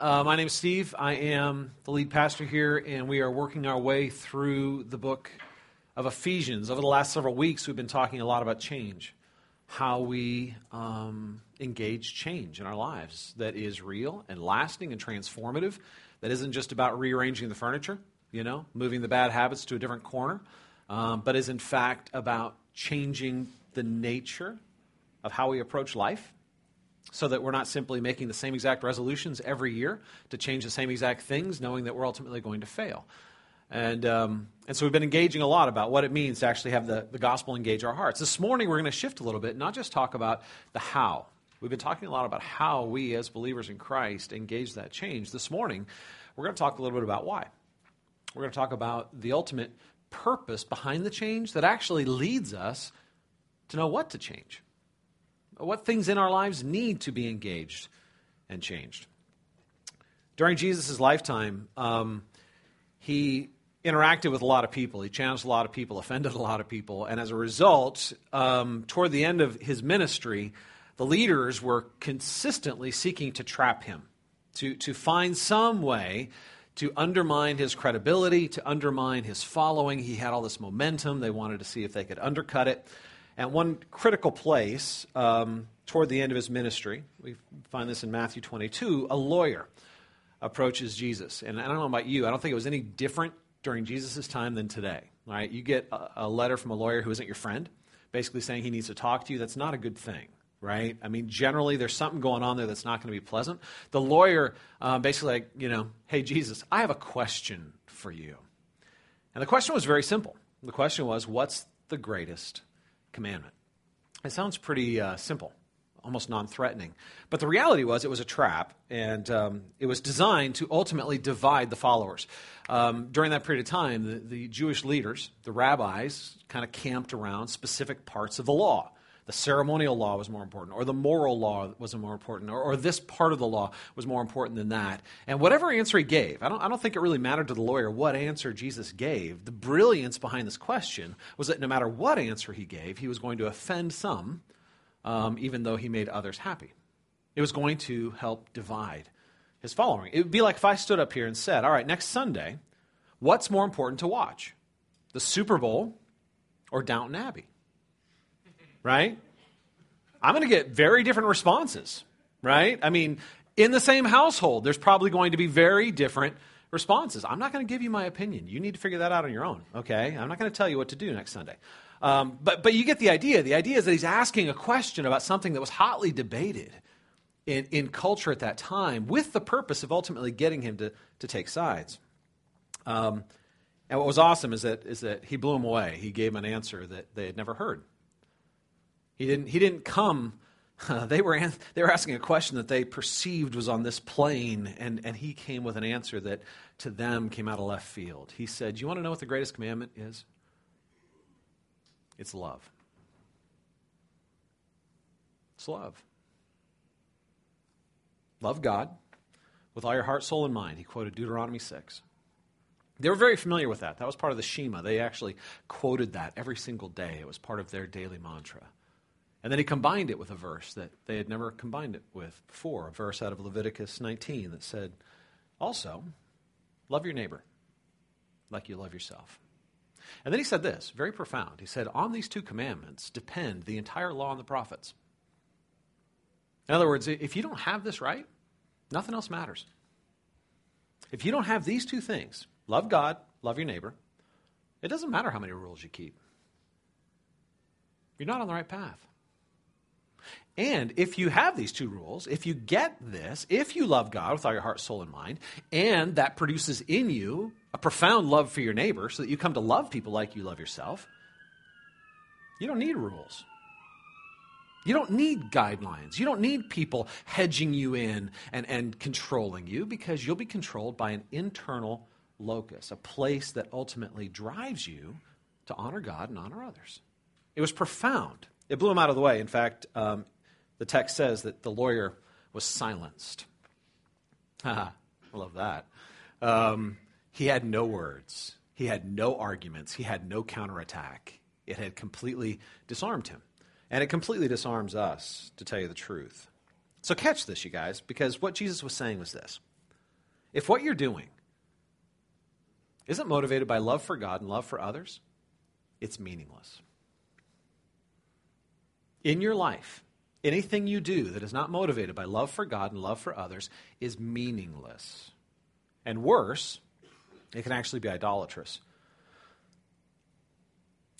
Uh, my name is Steve. I am the lead pastor here, and we are working our way through the book of Ephesians. Over the last several weeks, we've been talking a lot about change, how we um, engage change in our lives that is real and lasting and transformative, that isn't just about rearranging the furniture, you know, moving the bad habits to a different corner, um, but is in fact about changing the nature of how we approach life so that we're not simply making the same exact resolutions every year to change the same exact things, knowing that we're ultimately going to fail. And, um, and so we've been engaging a lot about what it means to actually have the, the gospel engage our hearts. This morning, we're going to shift a little bit, not just talk about the how. We've been talking a lot about how we, as believers in Christ, engage that change. This morning, we're going to talk a little bit about why. We're going to talk about the ultimate purpose behind the change that actually leads us to know what to change what things in our lives need to be engaged and changed. During Jesus' lifetime, um, he interacted with a lot of people. He challenged a lot of people, offended a lot of people, and as a result, um, toward the end of his ministry, the leaders were consistently seeking to trap him, to, to find some way to undermine his credibility, to undermine his following. He had all this momentum. They wanted to see if they could undercut it. At one critical place um, toward the end of his ministry, we find this in Matthew 22, a lawyer approaches Jesus. And I don't know about you, I don't think it was any different during Jesus' time than today. Right? You get a, a letter from a lawyer who isn't your friend, basically saying he needs to talk to you. That's not a good thing right? I mean, generally, there's something going on there that's not going to be pleasant. The lawyer uh, basically, like, you know, hey, Jesus, I have a question for you. And the question was very simple. The question was, what's the greatest commandment. It sounds pretty uh, simple, almost non threatening. But the reality was it was a trap, and um, it was designed to ultimately divide the followers. Um, during that period of time, the, the Jewish leaders, the rabbis, kind of camped around specific parts of the law the ceremonial law was more important, or the moral law was more important, or, or, this part of the law was more important than that. And whatever answer he gave, I don't, I don't think it really mattered to the lawyer what answer Jesus gave. The brilliance behind this question was that no matter what answer he gave, he was going to offend some, um, even though he made others happy. It was going to help divide his following. It would be like if I stood up here and said, All right, next Sunday, what's more important to watch? The Super Bowl or Downton Abbey? Right? I'm going to get very different responses, right? I mean, in the same household, there's probably going to be very different responses. I'm not going to give you my opinion. You need to figure that out on your own, okay? I'm not going to tell you what to do next Sunday. Um, but, but you get the idea. The idea is that he's asking a question about something that was hotly debated in, in culture at that time with the purpose of ultimately getting him to, to take sides. Um, and what was awesome is that, is that he blew him away. He gave an answer that they had never heard. He didn't, he didn't come. Uh, they, were, they were asking a question that they perceived was on this plane, and, and he came with an answer that to them came out of left field. He said, You want to know what the greatest commandment is? It's love. It's love. Love God with all your heart, soul, and mind. He quoted Deuteronomy 6. They were very familiar with that. That was part of the Shema. They actually quoted that every single day. It was part of their daily mantra. And then he combined it with a verse that they had never combined it with before, a verse out of Leviticus 19 that said, Also, love your neighbor like you love yourself. And then he said this, very profound. He said, On these two commandments depend the entire law and the prophets. In other words, if you don't have this right, nothing else matters. If you don't have these two things, love God, love your neighbor, it doesn't matter how many rules you keep. You're not on the right path. And if you have these two rules, if you get this, if you love God with all your heart, soul, and mind, and that produces in you a profound love for your neighbor so that you come to love people like you love yourself, you don't need rules. You don't need guidelines. You don't need people hedging you in and, and controlling you because you'll be controlled by an internal locus, a place that ultimately drives you to honor God and honor others. It was profound. It blew him out of the way. In fact, um, the text says that the lawyer was silenced. I love that. Um, he had no words, he had no arguments, he had no counterattack. It had completely disarmed him. And it completely disarms us, to tell you the truth. So catch this, you guys, because what Jesus was saying was this if what you're doing isn't motivated by love for God and love for others, it's meaningless. In your life, anything you do that is not motivated by love for God and love for others is meaningless. And worse, it can actually be idolatrous.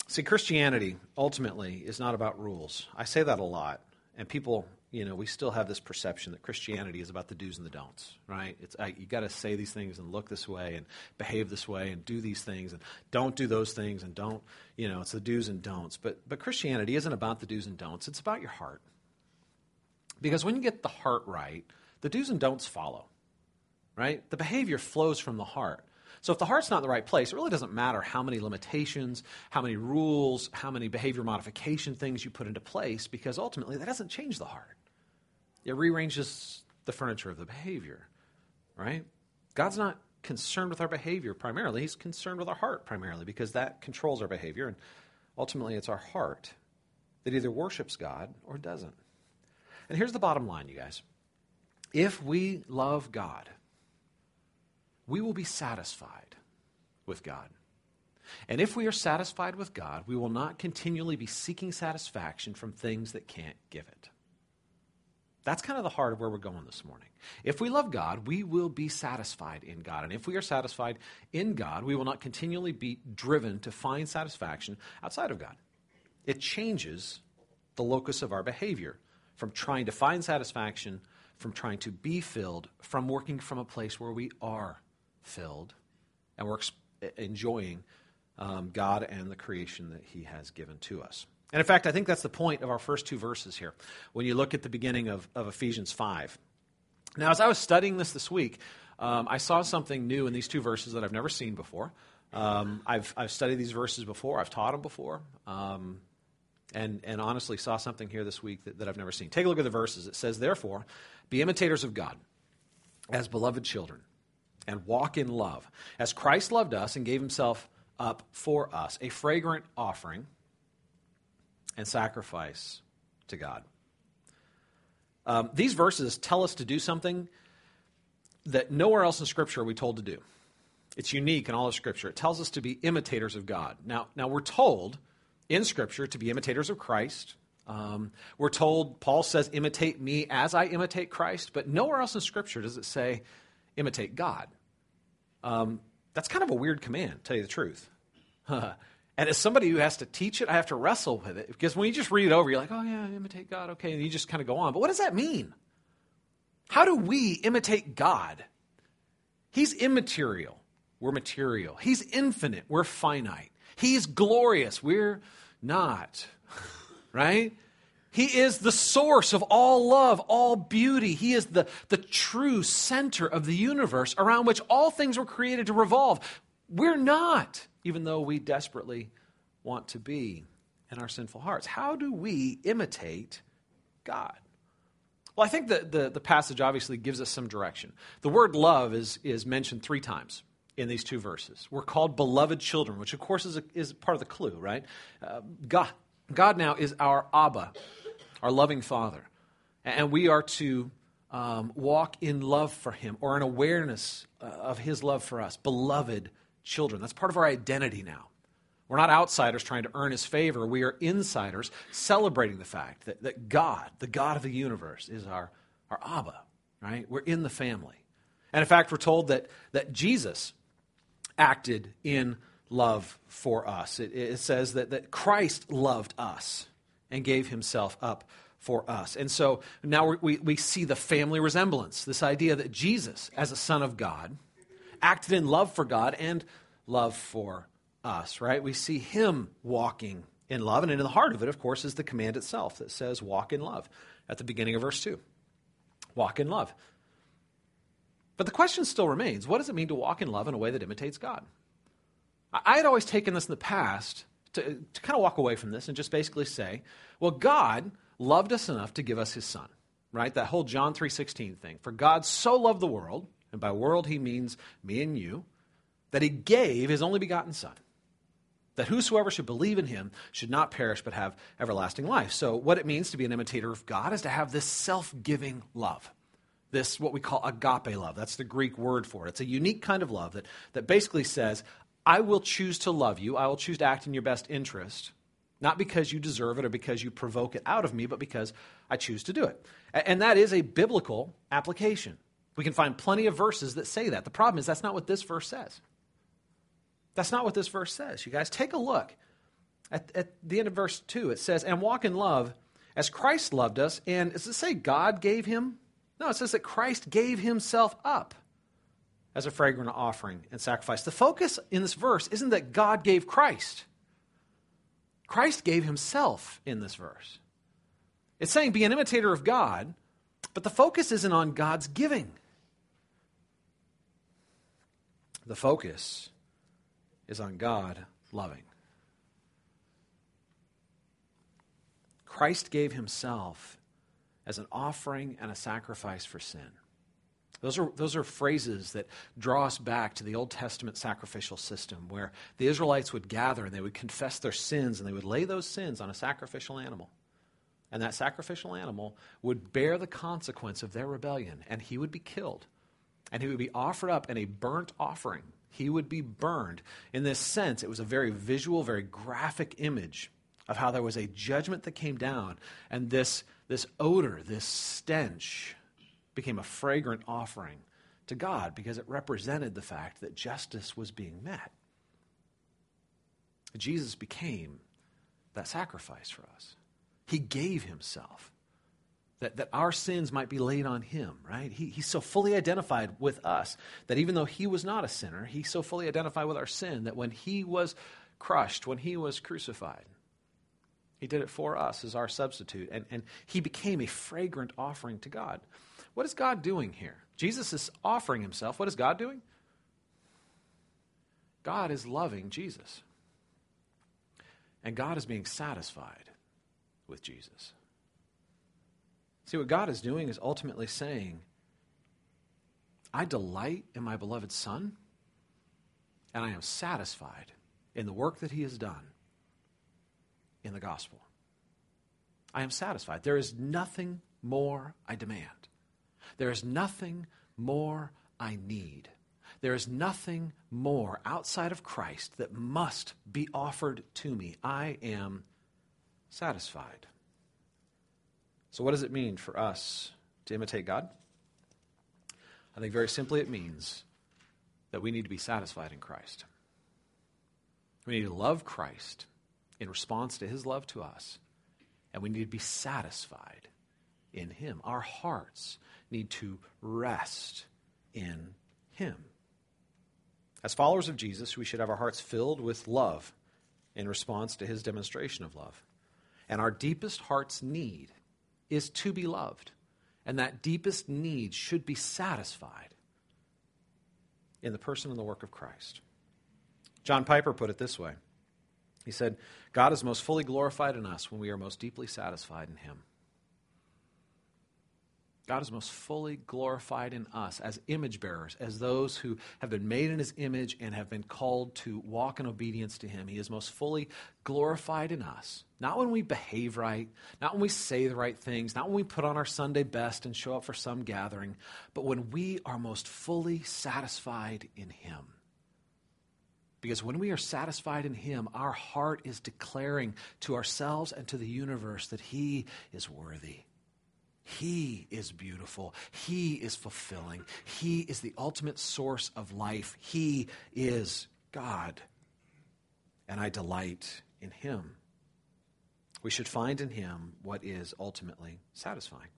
See, Christianity ultimately is not about rules. I say that a lot, and people, you know, we still have this perception that Christianity is about the do's and the don'ts, right? It's I, you got to say these things and look this way and behave this way and do these things and don't do those things and don't, you know, it's the do's and don'ts. But but Christianity isn't about the do's and don'ts. It's about your heart. Because when you get the heart right, the do's and don'ts follow, right? The behavior flows from the heart. So if the heart's not in the right place, it really doesn't matter how many limitations, how many rules, how many behavior modification things you put into place, because ultimately that doesn't change the heart. It rearranges the furniture of the behavior, right? God's not concerned with our behavior primarily. He's concerned with our heart primarily because that controls our behavior. And ultimately, it's our heart that either worships God or doesn't. And here's the bottom line, you guys. If we love God, we will be satisfied with God. And if we are satisfied with God, we will not continually be seeking satisfaction from things that can't give it. That's kind of the heart of where we're going this morning. If we love God, we will be satisfied in God. And if we are satisfied in God, we will not continually be driven to find satisfaction outside of God. It changes the locus of our behavior from trying to find satisfaction, from trying to be filled, from working from a place where we are filled and we're enjoying um, God and the creation that He has given to us. And in fact, I think that's the point of our first two verses here when you look at the beginning of, of Ephesians 5. Now, as I was studying this this week, um, I saw something new in these two verses that I've never seen before. Um, I've, I've studied these verses before, I've taught them before, um, and, and honestly saw something here this week that, that I've never seen. Take a look at the verses. It says, Therefore, be imitators of God as beloved children and walk in love, as Christ loved us and gave himself up for us, a fragrant offering and sacrifice to God. Um, these verses tell us to do something that nowhere else in Scripture are we told to do. It's unique in all of Scripture. It tells us to be imitators of God. Now, now we're told in Scripture to be imitators of Christ. Um, we're told, Paul says, imitate me as I imitate Christ, but nowhere else in Scripture does it say, imitate God. Um, that's kind of a weird command, tell you the truth. and as somebody who has to teach it, I have to wrestle with it. Because when you just read it over, you're like, oh, yeah, imitate God, okay, and you just kind of go on. But what does that mean? How do we imitate God? He's immaterial. We're material. He's infinite. We're finite. He's glorious. We're not. right? He is the source of all love, all beauty. He is the, the true center of the universe around which all things were created to revolve. We're not, even though we desperately want to be in our sinful hearts. How do we imitate God? Well, I think the, the, the, passage obviously gives us some direction. The word love is, is mentioned three times in these two verses. We're called beloved children, which of course is, a, is part of the clue, right? Uh, God, God now is our Abba, our loving Father. And we are to um, walk in love for Him or an awareness uh, of His love for us. Beloved children. That's part of our identity now. We're not outsiders trying to earn His favor. We are insiders celebrating the fact that, that God, the God of the universe, is our, our Abba, right? We're in the family. And in fact, we're told that, that Jesus acted in love for us. It, it says that, that Christ loved us and gave himself up for us. And so now we, we see the family resemblance this idea that Jesus, as a son of God, acted in love for God and love for us, right? We see him walking in love. And in the heart of it, of course, is the command itself that says, walk in love at the beginning of verse 2. Walk in love. But the question still remains what does it mean to walk in love in a way that imitates God? I had always taken this in the past to, to kind of walk away from this and just basically say, well, God loved us enough to give us his son, right? That whole John 3.16 thing. For God so loved the world, and by world he means me and you, that he gave his only begotten son, that whosoever should believe in him should not perish but have everlasting life. So what it means to be an imitator of God is to have this self-giving love this what we call agape love. That's the Greek word for it. It's a unique kind of love that, that basically says, I will choose to love you, I will choose to act in your best interest, not because you deserve it or because you provoke it out of me, but because I choose to do it. And that is a biblical application. We can find plenty of verses that say that. The problem is that's not what this verse says. That's not what this verse says. You guys, take a look at, at the end of verse 2. It says, And walk in love as Christ loved us. And does it say God gave him? No, it says that Christ gave himself up as a fragrant offering and sacrifice. The focus in this verse isn't that God gave Christ, Christ gave himself in this verse. It's saying be an imitator of God, but the focus isn't on God's giving. The focus is on God loving. Christ gave himself as an offering and a sacrifice for sin. Those are, those are phrases that draw us back to the Old Testament sacrificial system where the Israelites would gather and they would confess their sins and they would lay those sins on a sacrificial animal. And that sacrificial animal would bear the consequence of their rebellion and he would be killed. And he would be offered up in a burnt offering. He would be burned. In this sense, it was a very visual, very graphic image of how there was a judgment that came down and this, this odor, this stench became a fragrant offering to God because it represented the fact that justice was being met. Jesus became that sacrifice for us. He gave himself that, that our sins might be laid on him, right? He, he's so fully identified with us that even though he was not a sinner, he so fully identified with our sin that when he was crushed, when he was crucified, he did it for us as our substitute, and, and he became a fragrant offering to God. What is God doing here? Jesus is offering himself. What is God doing? God is loving Jesus. And God is being satisfied with Jesus. See, what God is doing is ultimately saying, I delight in my beloved Son, and I am satisfied in the work that he has done in the gospel. I am satisfied. There is nothing more I demand. There is nothing more I need. There is nothing more outside of Christ that must be offered to me. I am satisfied. So, what does it mean for us to imitate God? I think very simply it means that we need to be satisfied in Christ. We need to love Christ in response to his love to us, and we need to be satisfied in him. Our hearts need to rest in him. As followers of Jesus, we should have our hearts filled with love in response to his demonstration of love. And our deepest heart's need is to be loved. And that deepest need should be satisfied in the person and the work of Christ. John Piper put it this way He said, God is most fully glorified in us when we are most deeply satisfied in him. God is most fully glorified in us as image bearers, as those who have been made in his image and have been called to walk in obedience to him. He is most fully glorified in us. Not when we behave right, not when we say the right things, not when we put on our Sunday best and show up for some gathering, but when we are most fully satisfied in him. Because when we are satisfied in Him, our heart is declaring to ourselves and to the universe that He is worthy. He is beautiful. He is fulfilling. He is the ultimate source of life. He is God. And I delight in Him. We should find in Him what is ultimately satisfying.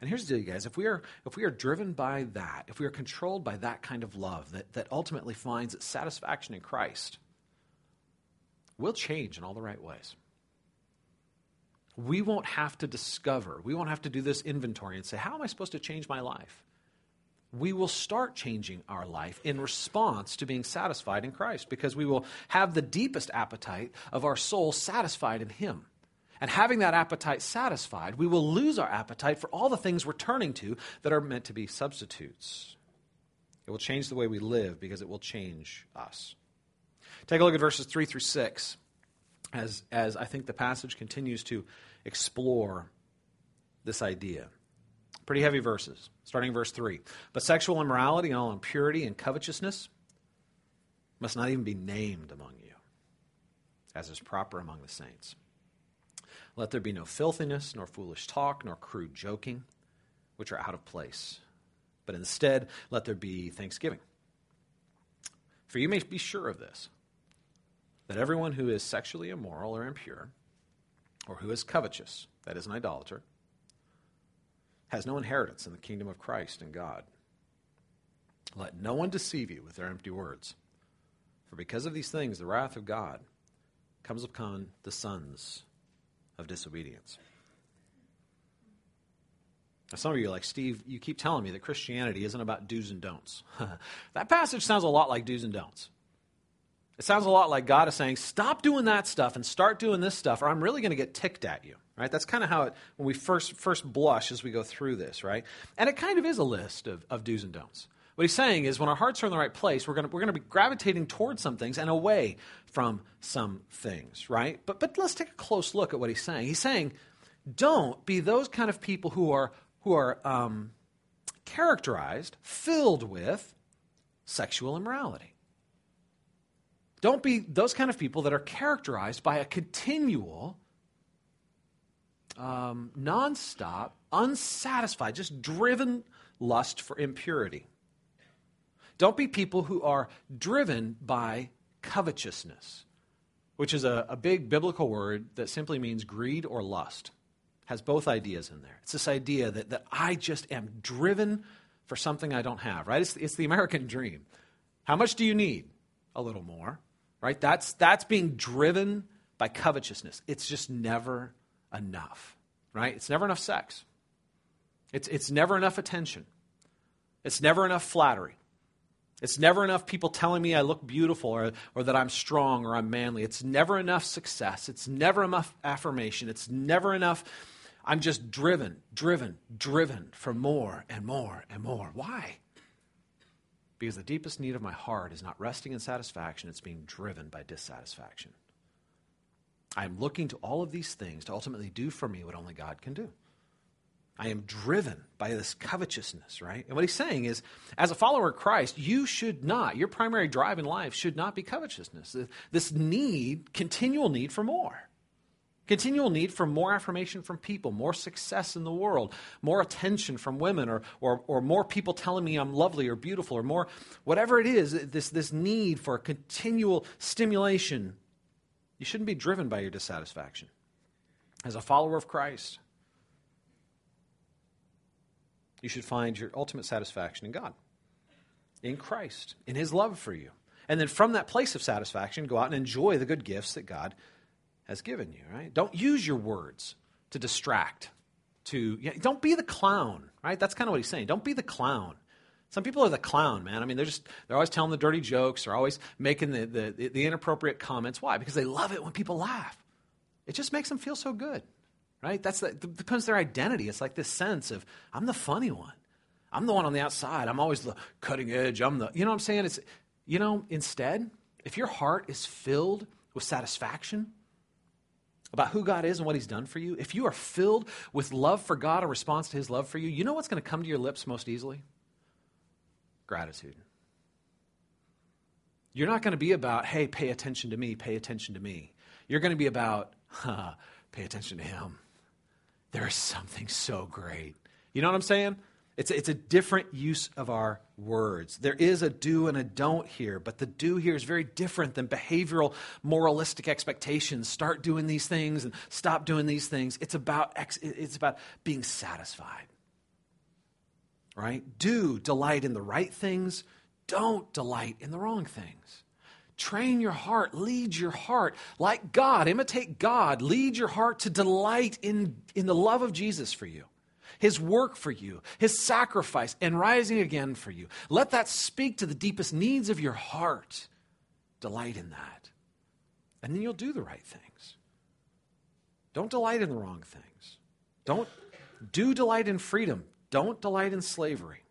And here's the deal, you guys. If we are, if we are driven by that, if we are controlled by that kind of love that, that ultimately finds its satisfaction in Christ, we'll change in all the right ways we won't have to discover, we won't have to do this inventory and say, How am I supposed to change my life? We will start changing our life in response to being satisfied in Christ because we will have the deepest appetite of our soul satisfied in Him. And having that appetite satisfied, we will lose our appetite for all the things we're turning to that are meant to be substitutes. It will change the way we live because it will change us. Take a look at verses 3 through 6 as, as I think the passage continues to explore this idea. Pretty heavy verses, starting verse 3. But sexual immorality and all impurity and covetousness must not even be named among you, as is proper among the saints. Let there be no filthiness, nor foolish talk, nor crude joking, which are out of place. But instead, let there be thanksgiving. For you may be sure of this that everyone who is sexually immoral or impure, or who is covetous, that is, an idolater, has no inheritance in the kingdom of Christ and God. Let no one deceive you with their empty words. For because of these things, the wrath of God comes upon the sons of disobedience. Now, some of you are like, Steve, you keep telling me that Christianity isn't about do's and don'ts. that passage sounds a lot like do's and don'ts. It sounds a lot like God is saying, stop doing that stuff and start doing this stuff, or I'm really going to get ticked at you. Right? That's kind of how it, when we first, first blush as we go through this, right? And it kind of is a list of, of do's and don'ts. What he's saying is when our hearts are in the right place, we're going we're to be gravitating towards some things and away from some things, right? But, but let's take a close look at what he's saying. He's saying, don't be those kind of people who are, who are um, characterized, filled with sexual immorality. Don't be those kind of people that are characterized by a continual, um, nonstop, unsatisfied, just driven lust for impurity. Don't be people who are driven by covetousness, which is a, a big biblical word that simply means greed or lust. Has both ideas in there. It's this idea that, that I just am driven for something I don't have, right? It's, it's the American dream. How much do you need? A little more, right? That's, that's being driven by covetousness. It's just never enough, right? It's never enough sex. It's, it's never enough attention. It's never enough flattery. It's never enough people telling me I look beautiful or, or that I'm strong or I'm manly. It's never enough success. It's never enough affirmation. It's never enough. I'm just driven, driven, driven for more and more and more. Why? Because the deepest need of my heart is not resting in satisfaction, it's being driven by dissatisfaction. I'm looking to all of these things to ultimately do for me what only God can do. I am driven by this covetousness, right? And what he's saying is, as a follower of Christ, you should not, your primary drive in life should not be covetousness. This need, continual need for more. Continual need for more affirmation from people, more success in the world, more attention from women, or, or, or more people telling me I'm lovely or beautiful, or more, whatever it is, this, this need for continual stimulation. You shouldn't be driven by your dissatisfaction. As a follower of Christ, you should find your ultimate satisfaction in God, in Christ, in His love for you. And then from that place of satisfaction, go out and enjoy the good gifts that God has given you, right? Don't use your words to distract, to, you know, don't be the clown, right? That's kind of what he's saying. Don't be the clown. Some people are the clown, man. I mean, they're just, they're always telling the dirty jokes, they're always making the, the, the inappropriate comments. Why? Because they love it when people laugh. It just makes them feel so good right? That's the, it becomes their identity. It's like this sense of I'm the funny one. I'm the one on the outside. I'm always the cutting edge. I'm the, you know what I'm saying? It's, you know, instead, if your heart is filled with satisfaction about who God is and what He's done for you, if you are filled with love for God, a response to His love for you, you know what's going to come to your lips most easily? Gratitude. You're not going to be about, hey, pay attention to me, pay attention to me. You're going to be about, huh, pay attention to Him there is something so great. You know what I'm saying? It's a, it's a different use of our words. There is a do and a don't here, but the do here is very different than behavioral, moralistic expectations. Start doing these things and stop doing these things. It's about, it's about being satisfied. Right? Do delight in the right things, don't delight in the wrong things. Train your heart, lead your heart like God, imitate God, lead your heart to delight in, in the love of Jesus for you, his work for you, his sacrifice, and rising again for you. Let that speak to the deepest needs of your heart. Delight in that. And then you'll do the right things. Don't delight in the wrong things. Don't do delight in freedom. Don't delight in slavery.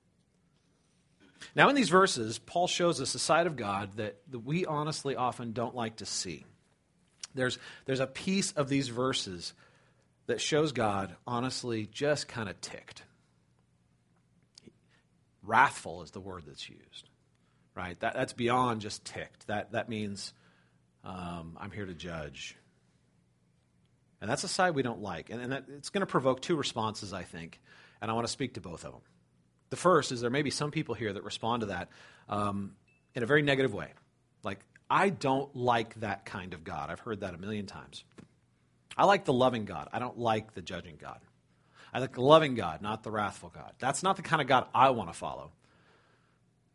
Now, in these verses, Paul shows us a side of God that, we honestly often don't like to see. There's, there's a piece of these verses that shows God honestly just kind of ticked. Wrathful is the word that's used, right? That, that's beyond just ticked. That, that means um, I'm here to judge. And that's a side we don't like. And, and that, it's going to provoke two responses, I think. And I want to speak to both of them. The first is there may be some people here that respond to that um, in a very negative way. Like, I don't like that kind of God. I've heard that a million times. I like the loving God. I don't like the judging God. I like the loving God, not the wrathful God. That's not the kind of God I want to follow.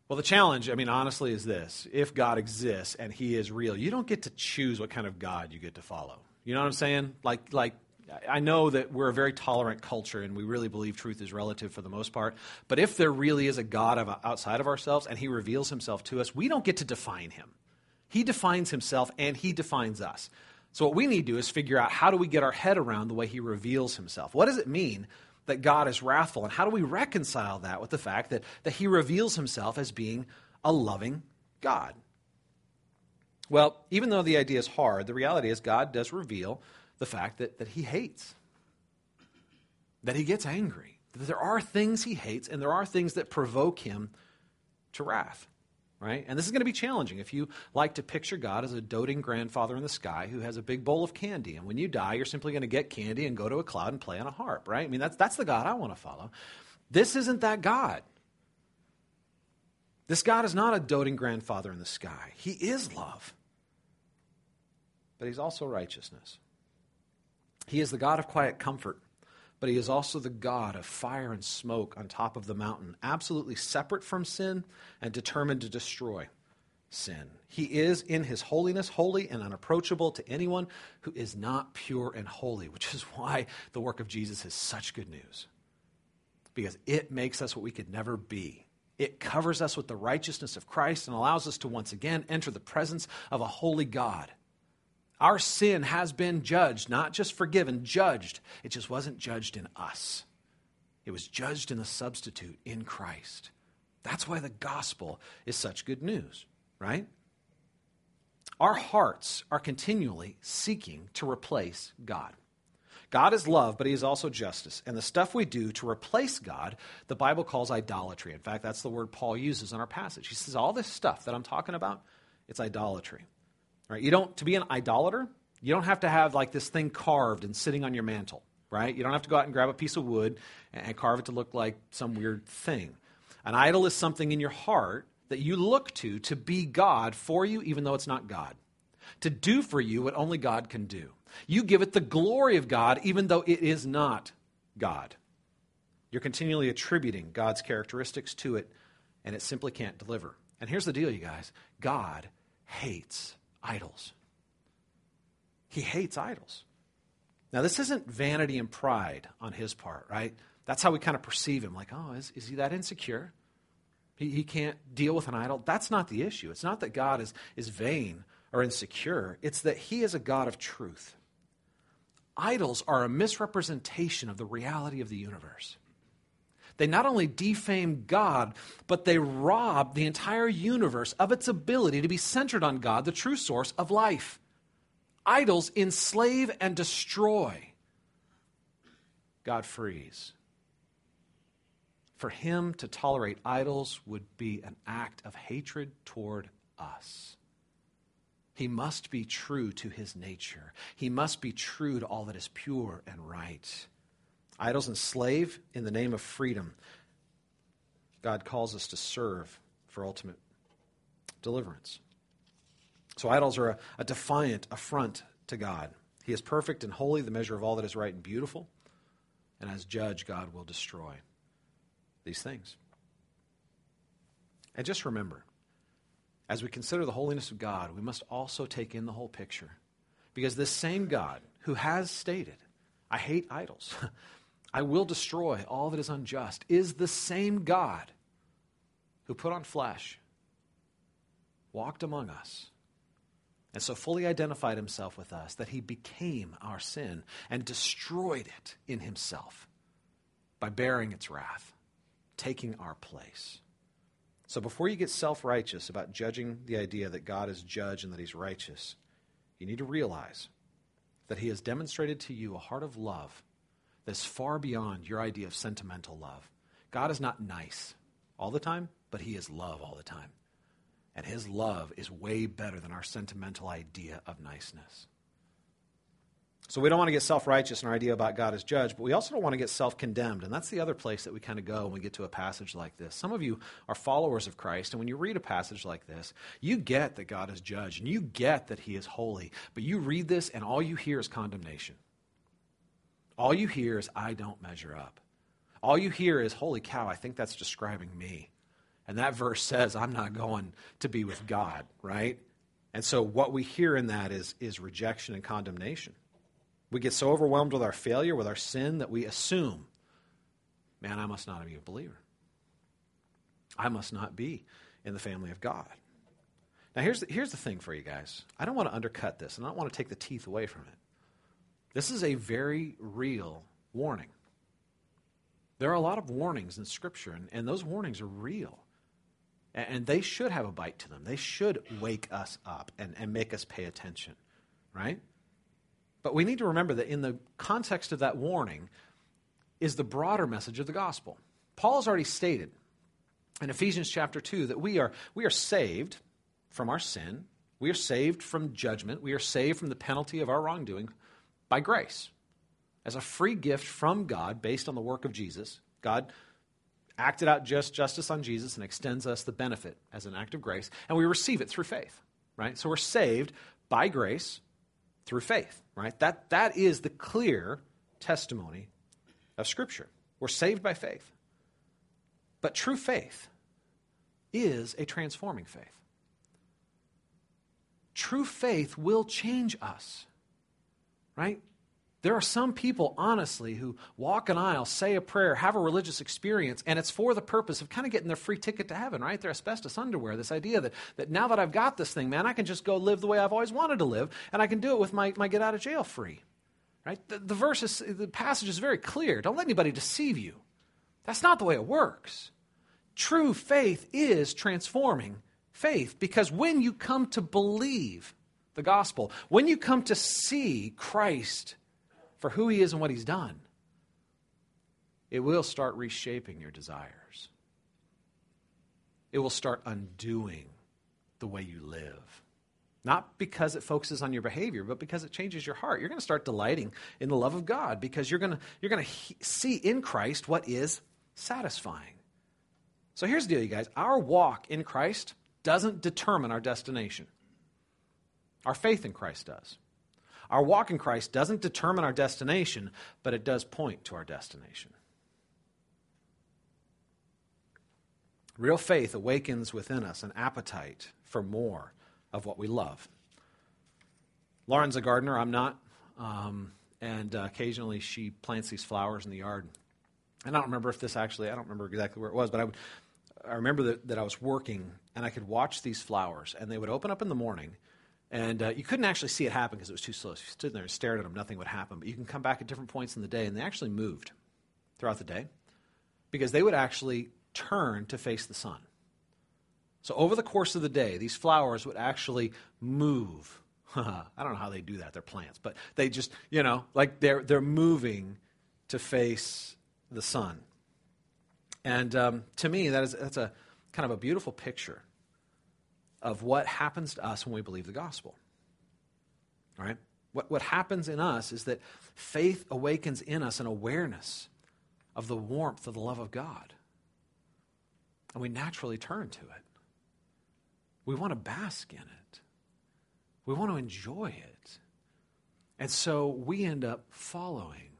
Well, the challenge, I mean, honestly, is this if God exists and he is real, you don't get to choose what kind of God you get to follow. You know what I'm saying? Like, like I know that we're a very tolerant culture and we really believe truth is relative for the most part. But if there really is a God of, outside of ourselves and he reveals himself to us, we don't get to define him. He defines himself and he defines us. So what we need to do is figure out how do we get our head around the way he reveals himself? What does it mean that God is wrathful? And how do we reconcile that with the fact that, that he reveals himself as being a loving God? Well, even though the idea is hard, the reality is God does reveal the fact that, that he hates, that he gets angry, that there are things he hates, and there are things that provoke him to wrath right? And this is going to be challenging if you like to picture God as a doting grandfather in the sky who has a big bowl of candy. And when you die, you're simply going to get candy and go to a cloud and play on a harp, right? I mean, that's, that's the God I want to follow. This isn't that God. This God is not a doting grandfather in the sky. He is love, but He's also righteousness. He is the God of quiet comfort but he is also the God of fire and smoke on top of the mountain, absolutely separate from sin and determined to destroy sin. He is in his holiness holy and unapproachable to anyone who is not pure and holy, which is why the work of Jesus is such good news. Because it makes us what we could never be. It covers us with the righteousness of Christ and allows us to once again enter the presence of a holy God our sin has been judged, not just forgiven, judged. It just wasn't judged in us, it was judged in the substitute in Christ. That's why the gospel is such good news, right? Our hearts are continually seeking to replace God. God is love, but He is also justice. And the stuff we do to replace God, the Bible calls idolatry. In fact, that's the word Paul uses in our passage. He says, All this stuff that I'm talking about, it's idolatry. Right? You don't to be an idolater, you don't have to have like this thing carved and sitting on your mantle, right? You don't have to go out and grab a piece of wood and carve it to look like some weird thing. An idol is something in your heart that you look to to be God for you, even though it's not God. To do for you what only God can do. You give it the glory of God, even though it is not God. You're continually attributing God's characteristics to it, and it simply can't deliver. And here's the deal, you guys God hates idols. He hates idols. Now, this isn't vanity and pride on his part, right? That's how we kind of perceive him like, oh, is, is he that insecure? He, he can't deal with an idol. That's not the issue. It's not that God is, is vain or insecure, it's that he is a God of truth. Idols are a misrepresentation of the reality of the universe. They not only defame God, but they rob the entire universe of its ability to be centered on God, the true source of life. Idols enslave and destroy. God frees. For him to tolerate idols would be an act of hatred toward us. He must be true to his nature. He must be true to all that is pure and right. Idols enslave in the name of freedom. God calls us to serve for ultimate deliverance. So, idols are a, a defiant affront to God. He is perfect and holy, the measure of all that is right and beautiful. And as judge, God will destroy these things. And just remember, as we consider the holiness of God, we must also take in the whole picture. Because this same God who has stated, I hate idols, I will destroy all that is unjust, is the same God who put on flesh, walked among us, and so fully identified himself with us that he became our sin and destroyed it in himself by bearing its wrath, taking our place. So before you get self righteous about judging the idea that God is judge and that he's righteous, you need to realize that he has demonstrated to you a heart of love that's far beyond your idea of sentimental love. God is not nice. all the time, but He is love all the time. And His love is way better than our sentimental idea of niceness. So we don't want to get self righteous in our idea about God as judge, but we also don't want to get self condemned. And that's the other place that we kind of go when we get to a passage like this. Some of you are followers of Christ, and when you read a passage like this, you get that God is judge, and you get that He is holy. But you read this, and all you hear is condemnation. All you hear is, I don't measure up. All you hear is, holy cow, I think that's describing me. And that verse says, I'm not going to be with God, right? And so what we hear in that is, is rejection and condemnation. We get so overwhelmed with our failure, with our sin, that we assume, man, I must not be a believer. I must not be in the family of God. Now, here's the, here's the thing for you guys. I don't want to undercut this, and I don't want to take the teeth away from it. This is a very real warning. There are a lot of warnings in Scripture, and, and those warnings are real. And, and, they should have a bite to them. They should wake us up and, and make us pay attention, right? But we need to remember that in the context of that warning is the broader message of the gospel. Paul has already stated in Ephesians chapter 2 that we are, we are saved from our sin, we are saved from judgment, we are saved from the penalty of our wrongdoing by grace as a free gift from God based on the work of Jesus. God acted out just justice on Jesus and extends us the benefit as an act of grace, and we receive it through faith, right? So we're saved by grace through faith, right? That, that is the clear testimony of Scripture. We're saved by faith. But true faith is a transforming faith. True faith will change us right? There are some people, honestly, who walk an aisle, say a prayer, have a religious experience, and it's for the purpose of kind of getting their free ticket to heaven, right? Their asbestos underwear, this idea that, that now that I've got this thing, man, I can just go live the way I've always wanted to live, and I can do it with my, my get out of jail free, right? The, the verse is, the passage is very clear. Don't let anybody deceive you. That's not the way it works. True faith is transforming faith because when you come to believe, the gospel, when you come to see Christ for who he is and what he's done, it will start reshaping your desires. It will start undoing the way you live. Not because it focuses on your behavior, but because it changes your heart. You're going to start delighting in the love of God because you're going to, you're going to he- see in Christ what is satisfying. So here's the deal, you guys. Our walk in Christ doesn't determine our destination. Our faith in Christ does. Our walk in Christ doesn't determine our destination, but it does point to our destination. Real faith awakens within us an appetite for more of what we love. Lauren's a gardener, I'm not. Um, and uh, occasionally she plants these flowers in the yard. And I don't remember if this actually, I don't remember exactly where it was, but I, would, I remember that, that I was working and I could watch these flowers, and they would open up in the morning and uh, you couldn't actually see it happen because it was too slow. So you stood there and stared at them, nothing would happen. But you can come back at different points in the day, and they actually moved throughout the day because they would actually turn to face the sun. So over the course of the day, these flowers would actually move. I don't know how they do that. They're plants, but they just, you know, like they're, they're moving to face the sun. And um, to me, that is, that's a kind of a beautiful picture of what happens to us when we believe the gospel. All right? What, what happens in us is that faith awakens in us an awareness of the warmth of the love of God. And we naturally turn to it. We want to bask in it, we want to enjoy it. And so we end up following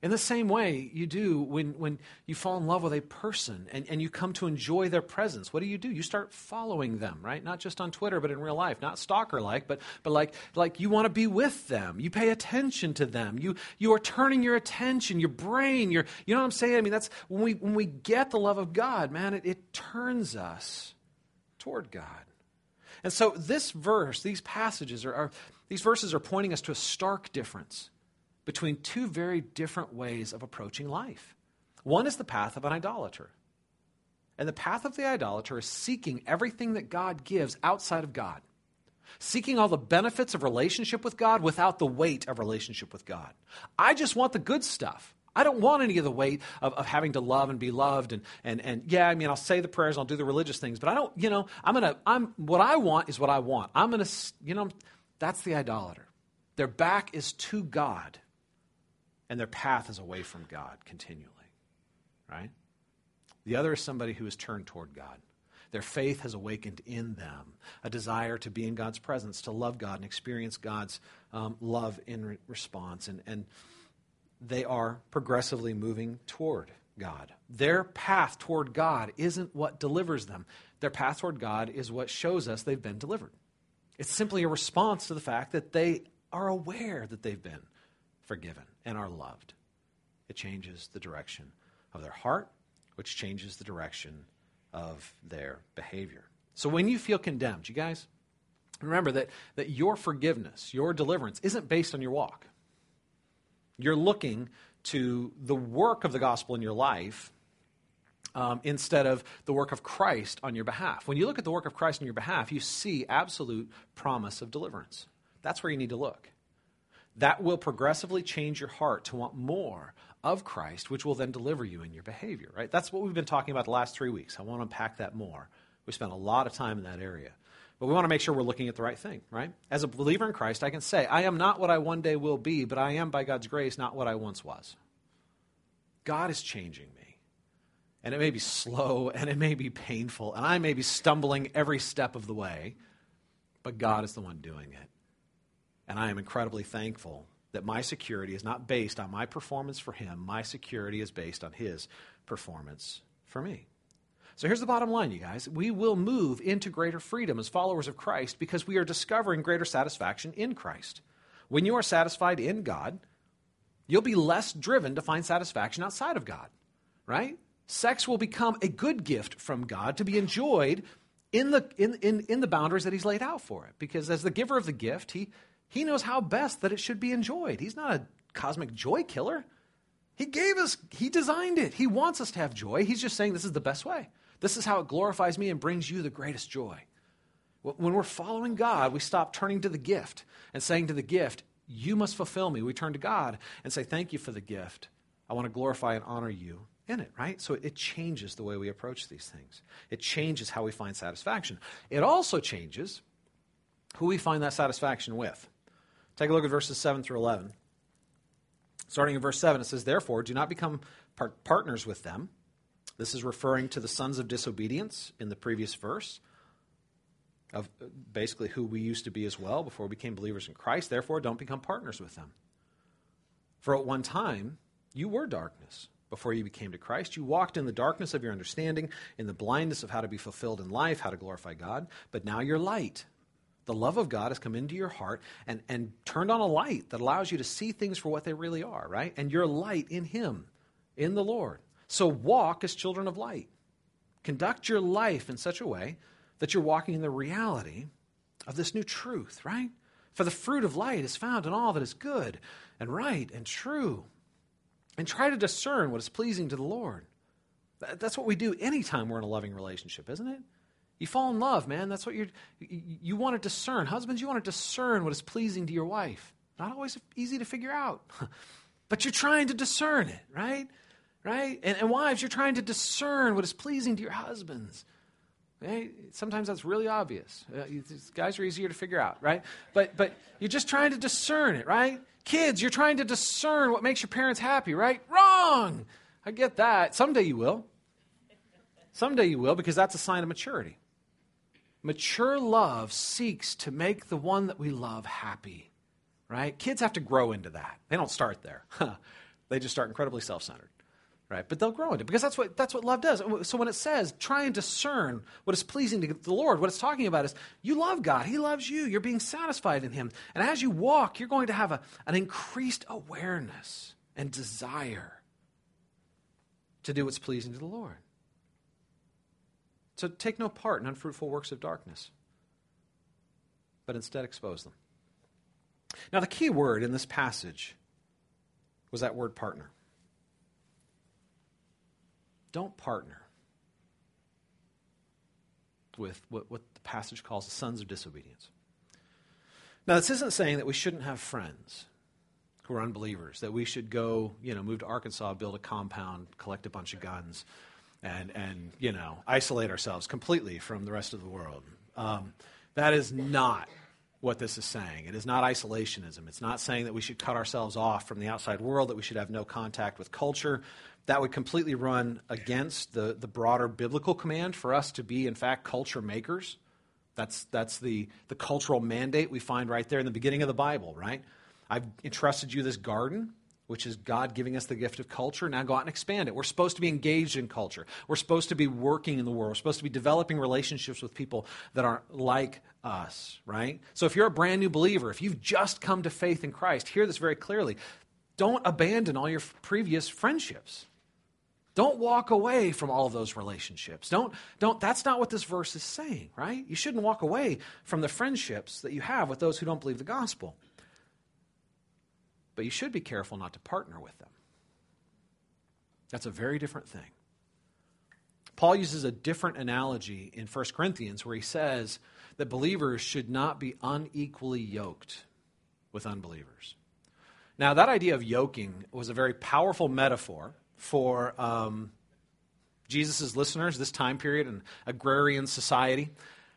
in the same way you do when, when you fall in love with a person and, and you come to enjoy their presence. What do you do? You start following them, right? Not just on Twitter, but in real life. Not stalker like, but, but like, like you want to be with them. You pay attention to them. You, you are turning your attention, your brain, your, you know what I'm saying? I mean, that's when we, when we get the love of God, man, it, it turns us toward God. And so this verse, these passages are, are these verses are pointing us to a stark difference between two very different ways of approaching life. One is the path of an idolater. And the path of the idolater is seeking everything that God gives outside of God, seeking all the benefits of relationship with God without the weight of relationship with God. I just want the good stuff. I don't want any of the weight of, of having to love and be loved. And, and, and yeah, I mean, I'll say the prayers, I'll do the religious things, but I don't, you know, I'm to, I'm, what I want is what I want. I'm to, you know, that's the idolater. Their back is to God, and their path is away from God continually, right? The other is somebody who is turned toward God. Their faith has awakened in them a desire to be in God's presence, to love God and experience God's um, love in re- response. And, and they are progressively moving toward God. Their path toward God isn't what delivers them, their path toward God is what shows us they've been delivered. It's simply a response to the fact that they are aware that they've been forgiven and are loved. It changes the direction of their heart, which changes the direction of their behavior. So when you feel condemned, you guys, remember that, that your forgiveness, your deliverance, isn't based on your walk. You're looking to the work of the gospel in your life um, instead of the work of Christ on your behalf. When you look at the work of Christ on your behalf, you see absolute promise of deliverance. That's where you need to look. That will progressively change your heart to want more of Christ, which will then deliver you in your behavior, right? That's what we've been talking about the last three weeks. I want to unpack that more. We spent a lot of time in that area. But we want to make sure we're looking at the right thing, right? As a believer in Christ, I can say, I am not what I one day will be, but I am, by God's grace, not what I once was. God is changing me. And it may be slow and it may be painful, and I may be stumbling every step of the way, but God is the one doing it. And I am incredibly thankful that my security is not based on my performance for him. My security is based on his performance for me. So here's the bottom line, you guys. We will move into greater freedom as followers of Christ because we are discovering greater satisfaction in Christ. When you are satisfied in God, you'll be less driven to find satisfaction outside of God, right? Sex will become a good gift from God to be enjoyed in the, in, in, in the boundaries that He's laid out for it. Because as the giver of the gift, He he knows how best that it should be enjoyed. He's not a cosmic joy killer. He gave us, He designed it. He wants us to have joy. He's just saying this is the best way. This is how it glorifies me and brings you the greatest joy. When we're following God, we stop turning to the gift and saying to the gift, You must fulfill me. We turn to God and say, Thank you for the gift. I want to glorify and honor you in it, right? So it changes the way we approach these things. It changes how we find satisfaction. It also changes who we find that satisfaction with. Take a look at verses 7 through 11. Starting in verse 7, it says, Therefore, do not become par- partners with them. This is referring to the sons of disobedience in the previous verse, of basically who we used to be as well before we became believers in Christ. Therefore, don't become partners with them. For at one time, you were darkness before you became to Christ. You walked in the darkness of your understanding, in the blindness of how to be fulfilled in life, how to glorify God. But now you're light. The love of God has come into your heart and, and turned on a light that allows you to see things for what they really are, right? And you're light in Him, in the Lord. So walk as children of light. Conduct your life in such a way that you're walking in the reality of this new truth, right? For the fruit of light is found in all that is good and right and true. And try to discern what is pleasing to the Lord. That's what we do anytime we're in a loving relationship, isn't it? You fall in love, man. That's what you're, you, want to discern. Husbands, you want to discern what is pleasing to your wife. Not always easy to figure out, but you're trying to discern it, right? Right? And, and wives, you're trying to discern what is pleasing to your husbands. Right? Sometimes that's really obvious. Uh, guys are easier to figure out, right? But, but you're just trying to discern it, right? Kids, you're trying to discern what makes your parents happy, right? Wrong! I get that. Someday you will. Someday you will, because that's a sign of maturity. Mature love seeks to make the one that we love happy, right? Kids have to grow into that. They don't start there. they just start incredibly self centered, right? But they'll grow into it because that's what, that's what love does. So when it says try and discern what is pleasing to the Lord, what it's talking about is you love God, He loves you, you're being satisfied in Him. And as you walk, you're going to have a, an increased awareness and desire to do what's pleasing to the Lord. So take no part in unfruitful works of darkness, but instead expose them. Now, the key word in this passage was that word partner. Don't partner with what, what the passage calls the sons of disobedience. Now, this isn't saying that we shouldn't have friends who are unbelievers, that we should go, you know, move to Arkansas, build a compound, collect a bunch of guns, and, and you know, isolate ourselves completely from the rest of the world. Um, that is not what this is saying. It is not isolationism. It's not saying that we should cut ourselves off from the outside world, that we should have no contact with culture. That would completely run against the, the broader biblical command for us to be, in fact, culture makers. That's, that's the, the cultural mandate we find right there in the beginning of the Bible, right? I've entrusted you this garden, which is God giving us the gift of culture. Now go out and expand it. We're supposed to be engaged in culture. We're supposed to be working in the world. We're supposed to be developing relationships with people that aren't like us, right? So if you're a brand new believer, if you've just come to faith in Christ, hear this very clearly. Don't abandon all your previous friendships. Don't walk away from all of those relationships. Don't, don't, that's not what this verse is saying, right? You shouldn't walk away from the friendships that you have with those who don't believe the gospel but you should be careful not to partner with them. That's a very different thing. Paul uses a different analogy in 1 Corinthians where he says that believers should not be unequally yoked with unbelievers. Now, that idea of yoking was a very powerful metaphor for um, Jesus' listeners, this time period in agrarian society.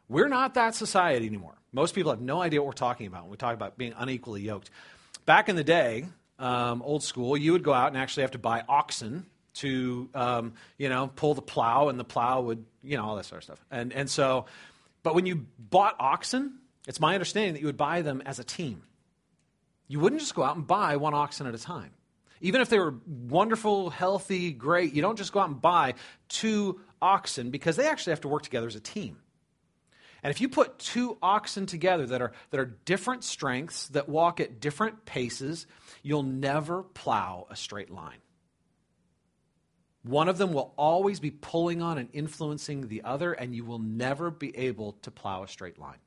We're not that society anymore. Most people have no idea what we're talking about when we talk about being unequally yoked. Back in the day, um, old school, you would go out and actually have to buy oxen to, um, you know, pull the plow, and the plow would, you know, all that sort of stuff. And, and so, but when you bought oxen, it's my understanding that you would buy them as a team. You wouldn't just go out and buy one oxen at a time. Even if they were wonderful, healthy, great, you don't just go out and buy two oxen because they actually have to work together as a team. And if you put two oxen together that are, that are different strengths, that walk at different paces, you'll never plow a straight line. One of them will always be pulling on and influencing the other, and you will never be able to plow a straight line.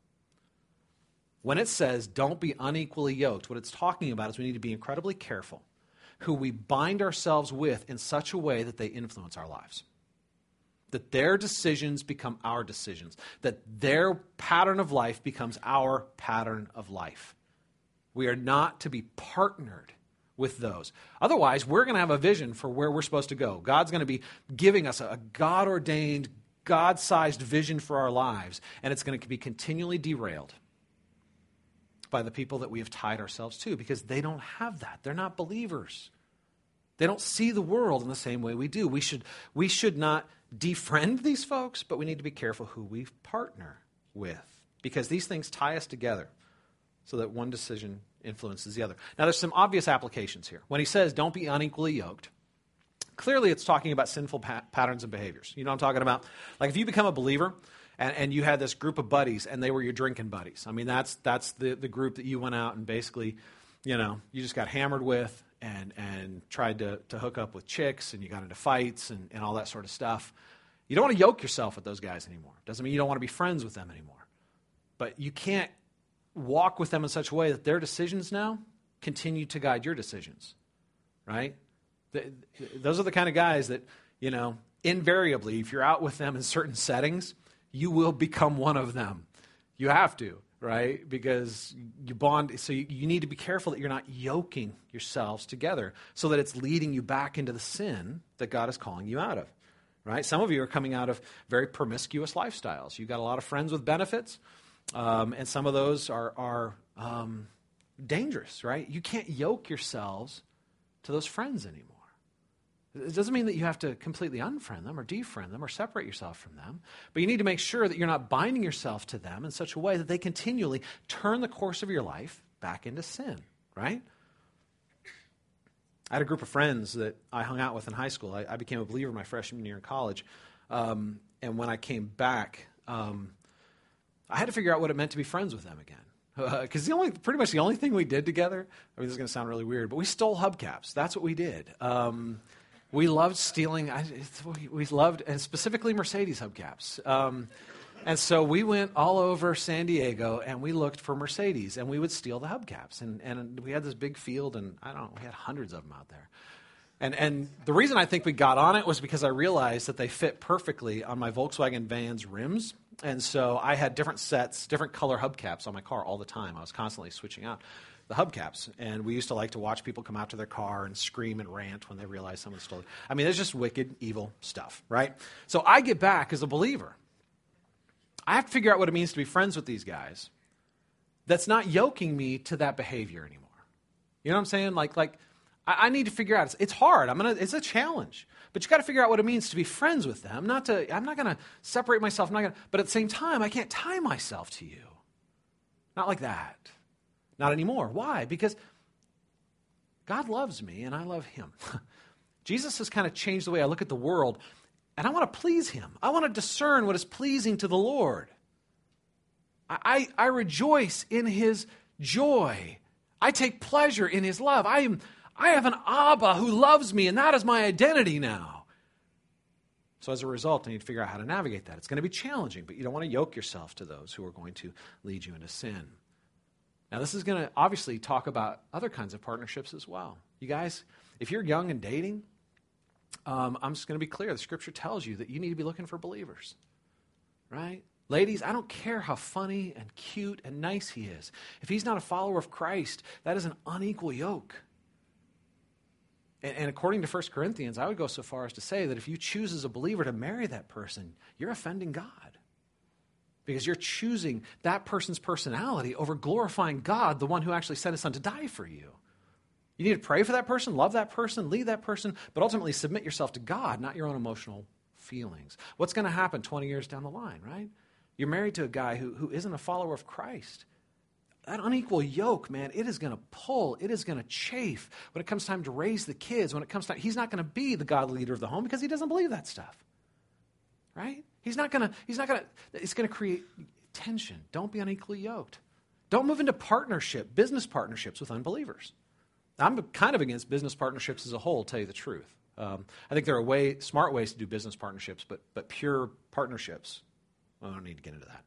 When it says don't be unequally yoked, what it's talking about is we need to be incredibly careful who we bind ourselves with in such a way that they influence our lives that their decisions become our decisions, that their pattern of life becomes our pattern of life. We are not to be partnered with those. Otherwise, we're going to have a vision for where we're supposed to go. God's going to be giving us a God ordained, God sized vision for our lives, and it's going to be continually derailed by the people that we have tied ourselves to because they don't have that. They're not believers. They don't see the world in the same way we do. We should, we should not defriend these folks, but we need to be careful who we partner with because these things tie us together so that one decision influences the other. Now, there's some obvious applications here. When he says, don't be unequally yoked, clearly it's talking about sinful pa- patterns and behaviors. You know what I'm talking about? Like if you become a believer, and, and, you had this group of buddies, and they were your drinking buddies. I mean, that's, that's the, the group that you went out and basically, you know, you just got hammered with, and, and tried to, to hook up with chicks and you got into fights and, and all that sort of stuff. You don't want to yoke yourself with those guys anymore. Doesn't mean you don't want to be friends with them anymore. But you can't walk with them in such a way that their decisions now continue to guide your decisions, right? The, those are the kind of guys that, you know, invariably, if you're out with them in certain settings, you will become one of them. You have to right? Because you bond, so you, need to be careful that you're not yoking yourselves together so that it's leading you back into the sin that God is calling you out of, right? Some of you are coming out of very promiscuous lifestyles. You've got a lot of friends with benefits, um, and some of those are, are um, dangerous, right? You can't yoke yourselves to those friends anymore. It doesn't mean that you have to completely unfriend them or defriend them or separate yourself from them, but you need to make sure that you're not binding yourself to them in such a way that they continually turn the course of your life back into sin, right? I had a group of friends that I hung out with in high school. I, I became a believer my freshman year in college. Um, and when I came back, um, I had to figure out what it meant to be friends with them again. Because uh, the only, pretty much the only thing we did together, I mean, this is going to sound really weird, but we stole hubcaps. That's what we did. Um, we loved stealing. We loved, and specifically Mercedes hubcaps. Um, and so we went all over San Diego and we looked for Mercedes and we would steal the hubcaps. And, and we had this big field, and I don't know, we had hundreds of them out there. And, and the reason I think we got on it was because I realized that they fit perfectly on my Volkswagen van's rims. And so I had different sets, different color hubcaps on my car all the time. I was constantly switching out. The hubcaps. And we used to like to watch people come out to their car and scream and rant when they realized someone stole it. I mean, it's just wicked, evil stuff, right? So I get back as a believer. I have to figure out what it means to be friends with these guys that's not yoking me to that behavior anymore. You know what I'm saying? Like, like I, I need to figure out. It's, it's hard. I'm gonna. It's a challenge. But you got to figure out what it means to be friends with them. Not to. I'm not to separate myself. I'm not gonna, but at the same time, I can't tie myself to you. Not like that. Not anymore. Why? Because God loves me and I love Him. Jesus has kind of changed the way I look at the world, and I want to please Him. I want to discern what is pleasing to the Lord. I, I, I rejoice in His joy. I take pleasure in His love. I am I have an Abba who loves me, and that is my identity now. So, as a result, I need to figure out how to navigate that. It's going to be challenging, but you don't want to yoke yourself to those who are going to lead you into sin. Now, this is going to obviously talk about other kinds of partnerships as well. You guys, if you're young and dating, um, I'm just going to be clear. The scripture tells you that you need to be looking for believers, right? Ladies, I don't care how funny and cute and nice he is. If he's not a follower of Christ, that is an unequal yoke. And, and, according to 1 Corinthians, I would go so far as to say that if you choose as a believer to marry that person, you're offending God. Because you're choosing that person's personality over glorifying God, the one who actually sent his son to die for you. You need to pray for that person, love that person, lead that person, but ultimately submit yourself to God, not your own emotional feelings. What's going to happen 20 years down the line, right? You're married to a guy who, who isn't a follower of Christ that unequal yoke, man, it is going to pull. It is going to chafe when it comes time to raise the kids. When it comes time, he's not going to be the God leader of the home because he doesn't believe that stuff. Right? He's not to, he's not to, it's to create tension. Don't be unequally yoked. Don't move into partnership, business partnerships with unbelievers. I'm kind of against business partnerships as a whole, tell you the truth. Um, I think there are way, smart ways to do business partnerships, but, but pure partnerships, I don't need to get into that.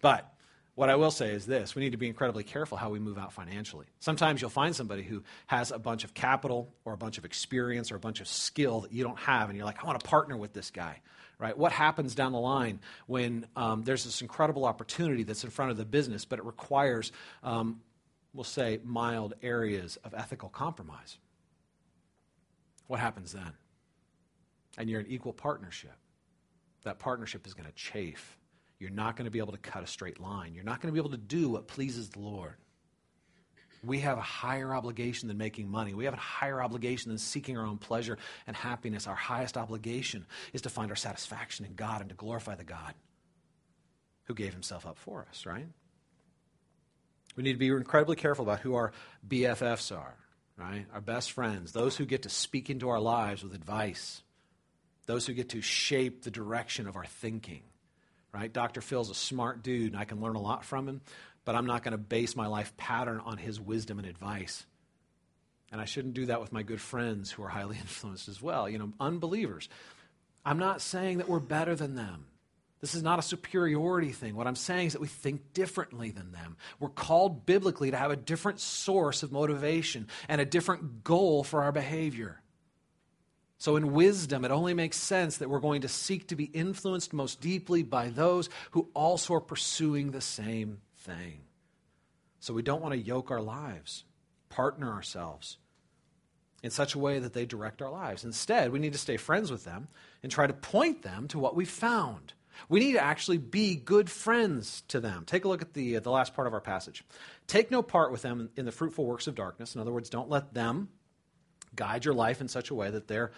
But what I will say is this we need to be incredibly careful how we move out financially. Sometimes you'll find somebody who has a bunch of capital or a bunch of experience or a bunch of skill that you don't have, and you're like, I want to partner with this guy. Right? What happens down the line when um, there's this incredible opportunity that's in front of the business, but it requires, um, we'll say, mild areas of ethical compromise? What happens then? And you're in equal partnership. That partnership is going to chafe you're not going to be able to cut a straight line. You're not going to be able to do what pleases the Lord. We have a higher obligation than making money. We have a higher obligation than seeking our own pleasure and happiness. Our highest obligation is to find our satisfaction in God and to glorify the God who gave himself up for us, right? We need to be incredibly careful about who our BFFs are, right? Our best friends, those who get to speak into our lives with advice, those who get to shape the direction of our thinking right? Dr. Phil's a smart dude, and I can learn a lot from him, but I'm not going to base my life pattern on his wisdom and advice. And I shouldn't do that with my good friends who are highly influenced as well, you know, unbelievers. I'm not saying that we're better than them. This is not a superiority thing. What I'm saying is that we think differently than them. We're called biblically to have a different source of motivation and a different goal for our behavior. So, in wisdom, it only makes sense that we're going to seek to be influenced most deeply by those who also are pursuing the same thing. So, we don't want to yoke our lives, partner ourselves in such a way that they direct our lives. Instead, we need to stay friends with them and try to point them to what we've found. We need to actually be good friends to them. Take a look at the, uh, the last part of our passage. Take no part with them in the fruitful works of darkness. In other words, don't let them guide your life in such a way that they're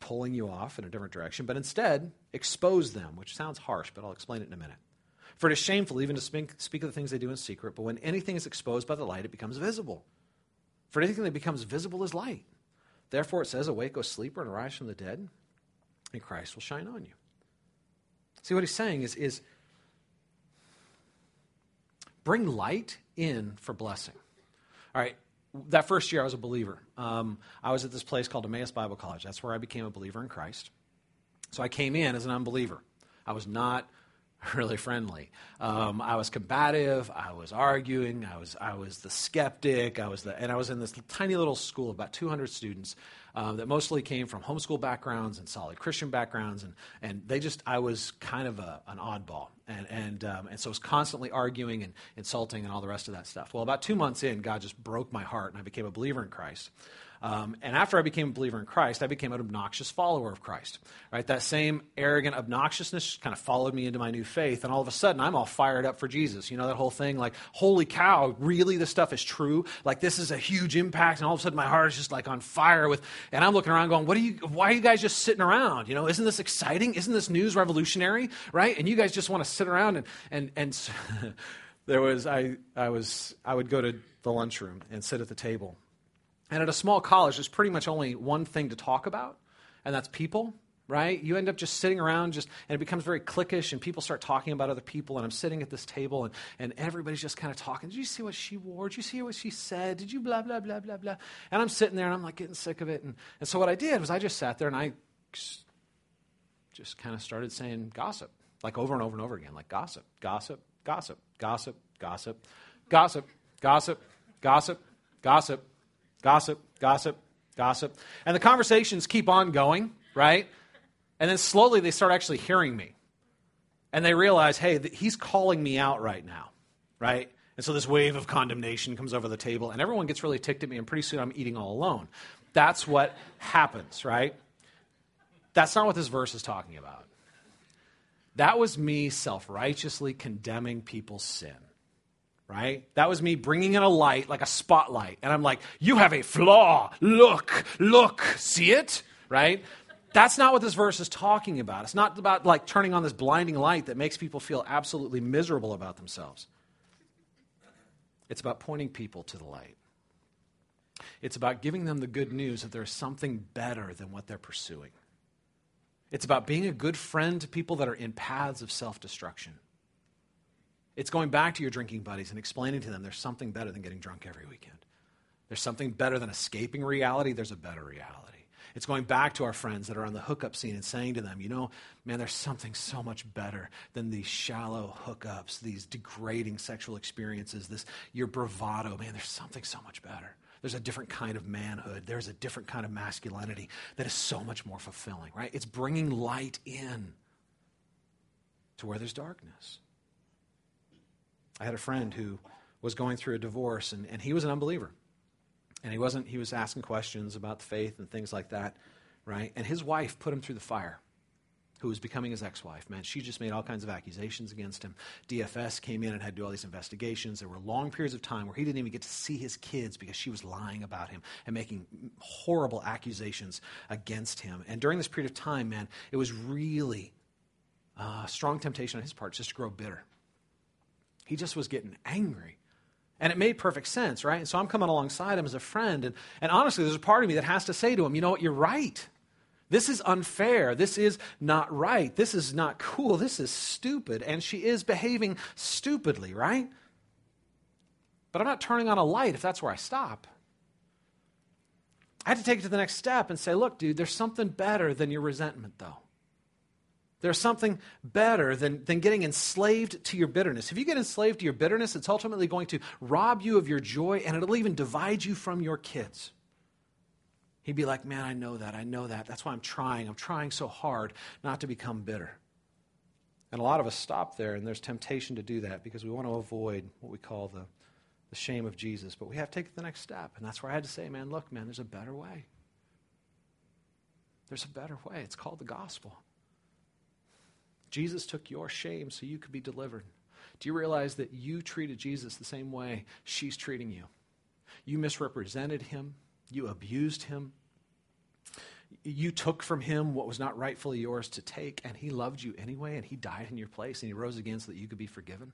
pulling you off in a different direction, but instead expose them, which sounds harsh, but I'll explain it in a minute. For it is shameful even to speak, of the things they do in secret, but when anything is exposed by the light, it becomes visible. For anything that becomes visible is light. Therefore, it says, Awake, O sleeper, and arise from the dead, and Christ will shine on you. See, what he's saying is, is bring light in for blessing. All right, that first year I was a believer. Um, I was at this place called Emmaus Bible College. That's where I became a believer in Christ. So I came in as an unbeliever. I was not really friendly. Um, I was combative. I was arguing. I was I was the skeptic. I was the and I was in this tiny little school about 200 students um, that mostly came from homeschool backgrounds and solid Christian backgrounds, and and they just I was kind of a, an oddball, and and um, and so I was constantly arguing and insulting and all the rest of that stuff. Well, about two months in, God just broke my heart, and I became a believer in Christ. Um, and after I became a believer in Christ, I became an obnoxious follower of Christ. Right? That same arrogant obnoxiousness kind of followed me into my new faith, and all of a sudden I'm all fired up for Jesus. You know that whole thing, like, holy cow, really this stuff is true? Like this is a huge impact, and all of a sudden my heart is just like on fire with. And I'm looking around, going, "What are you? Why are you guys just sitting around? You know, isn't this exciting? Isn't this news revolutionary? Right? And you guys just want to sit around and and and." there was I I was I would go to the lunchroom and sit at the table and at a small college, there's pretty much only one thing to talk about, and that's people, right? You end up just sitting around, just and it becomes very cliquish, and people start talking about other people. And I'm sitting at this table, and, and everybody's just kind of talking. Did you see what she wore? Did you see what she said? Did you blah, blah, blah, blah, blah? And I'm sitting there, and I'm like getting sick of it. And, and so what I did was I just sat there, and I just kind of started saying gossip, like over and over and over again, like gossip, gossip, gossip, gossip, gossip, gossip, gossip, gossip, gossip Gossip, gossip, gossip. Gossip. And the conversations keep on going, right? And then slowly they start actually hearing me. And they realize, hey, he's calling me out right now, right? And so this wave of condemnation comes over the table, and everyone gets really ticked at me, and pretty soon I'm eating all alone. That's what happens, right? That's not what this verse is talking about. That was me self righteously condemning people's sin right? That was me bringing in a light, like a spotlight. And I'm like, you have a flaw. Look, look, see it, right? That's not what this verse is talking about. It's not about like turning on this blinding light that makes people feel absolutely miserable about themselves. It's about pointing people to the light. It's about giving them the good news that there's something better than what they're pursuing. It's about being a good friend to people that are in paths of self destruction. It's going back to your drinking buddies and explaining to them there's something better than getting drunk every weekend. There's something better than escaping reality. There's a better reality. It's going back to our friends that are on the hookup scene and saying to them, you know, man, there's something so much better than these shallow hookups, these degrading sexual experiences, this your bravado. Man, there's something so much better. There's a different kind of manhood. There's a different kind of masculinity that is so much more fulfilling, right? It's bringing light in to where there's darkness. I had a friend who was going through a divorce, and, and he was an unbeliever. And he wasn't, he was asking questions about the faith and things like that, right? And his wife put him through the fire, who was becoming his ex wife. Man, she just made all kinds of accusations against him. DFS came in and had to do all these investigations. There were long periods of time where he didn't even get to see his kids because she was lying about him and making horrible accusations against him. And during this period of time, man, it was really uh, strong temptation on his part just to grow bitter he just was getting angry. And it made perfect sense, right? And so I'm coming alongside him as a friend. And, and honestly, there's a part of me that has to say to him, you know what, you're right. This is unfair. This is not right. This is not cool. This is stupid. And she is behaving stupidly, right? But I'm not turning on a light if that's where I stop. I had to take it to the next step and say, look, dude, there's something better than your resentment, though. There's something better than, than getting enslaved to your bitterness. If you get enslaved to your bitterness, it's ultimately going to rob you of your joy and it'll even divide you from your kids. He'd be like, Man, I know that. I know that. That's why I'm trying. I'm trying so hard not to become bitter. And a lot of us stop there, and there's temptation to do that because we want to avoid what we call the, the shame of Jesus. But we have to take the next step. And that's where I had to say, Man, look, man, there's a better way. There's a better way. It's called the gospel. Jesus took your shame so you could be delivered. Do you realize that you treated Jesus the same way she's treating you? You misrepresented him, you abused him, you took from him what was not rightfully yours to take, and he loved you anyway, and he died in your place, and he rose again so that you could be forgiven.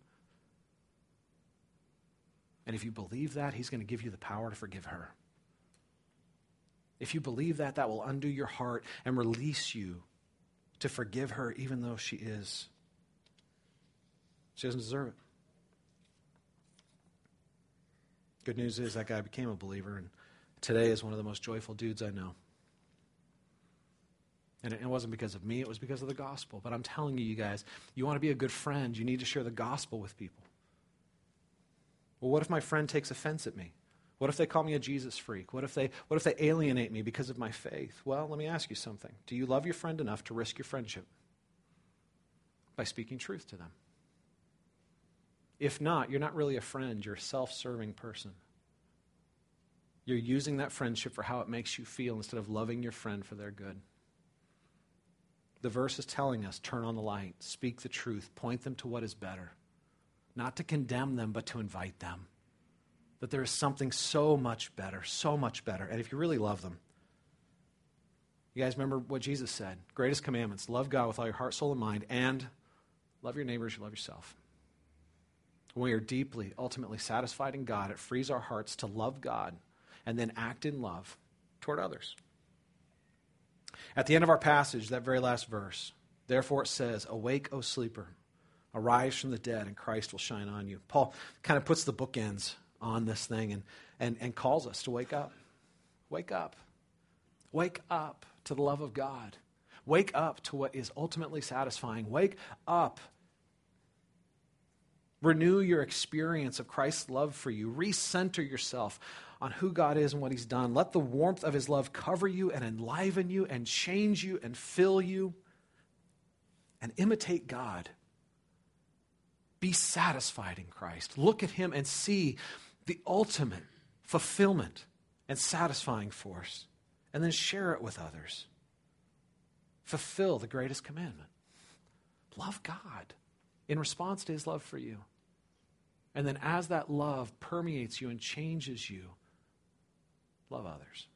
And if you believe that, he's going to give you the power to forgive her. If you believe that, that will undo your heart and release you to forgive her even though she is. She doesn't deserve it. Good news is that guy became a believer, and today is one of the most joyful dudes I know. And it wasn't because of me, it was because of the gospel. But I'm telling you, you guys, you want to be a good friend, you need to share the gospel with people. Well, what if my friend takes offense at me? What if they call me a Jesus freak? What if they, what if they alienate me because of my faith? Well, let me ask you something. Do you love your friend enough to risk your friendship by speaking truth to them? If not, you're not really a friend, you're a self serving person. You're using that friendship for how it makes you feel instead of loving your friend for their good. The verse is telling us turn on the light, speak the truth, point them to what is better. Not to condemn them, but to invite them. That there is something so much better, so much better. And if you really love them, you guys remember what Jesus said? Greatest commandments love God with all your heart, soul, and mind, and love your neighbors, you love yourself. When we are deeply, ultimately satisfied in God, it frees our hearts to love God and then act in love toward others. At the end of our passage, that very last verse, therefore it says, Awake, O sleeper, arise from the dead, and Christ will shine on you. Paul kind of puts the bookends on this thing and, and, and calls us to wake up. Wake up. Wake up to the love of God. Wake up to what is ultimately satisfying. Wake up. Renew your experience of Christ's love for you. Recenter yourself on who God is and what He's done. Let the warmth of His love cover you and enliven you and change you and fill you. And imitate God. Be satisfied in Christ. Look at Him and see the ultimate fulfillment and satisfying force. And then share it with others. Fulfill the greatest commandment love God in response to His love for you. And then, as that love permeates you and changes you, love others.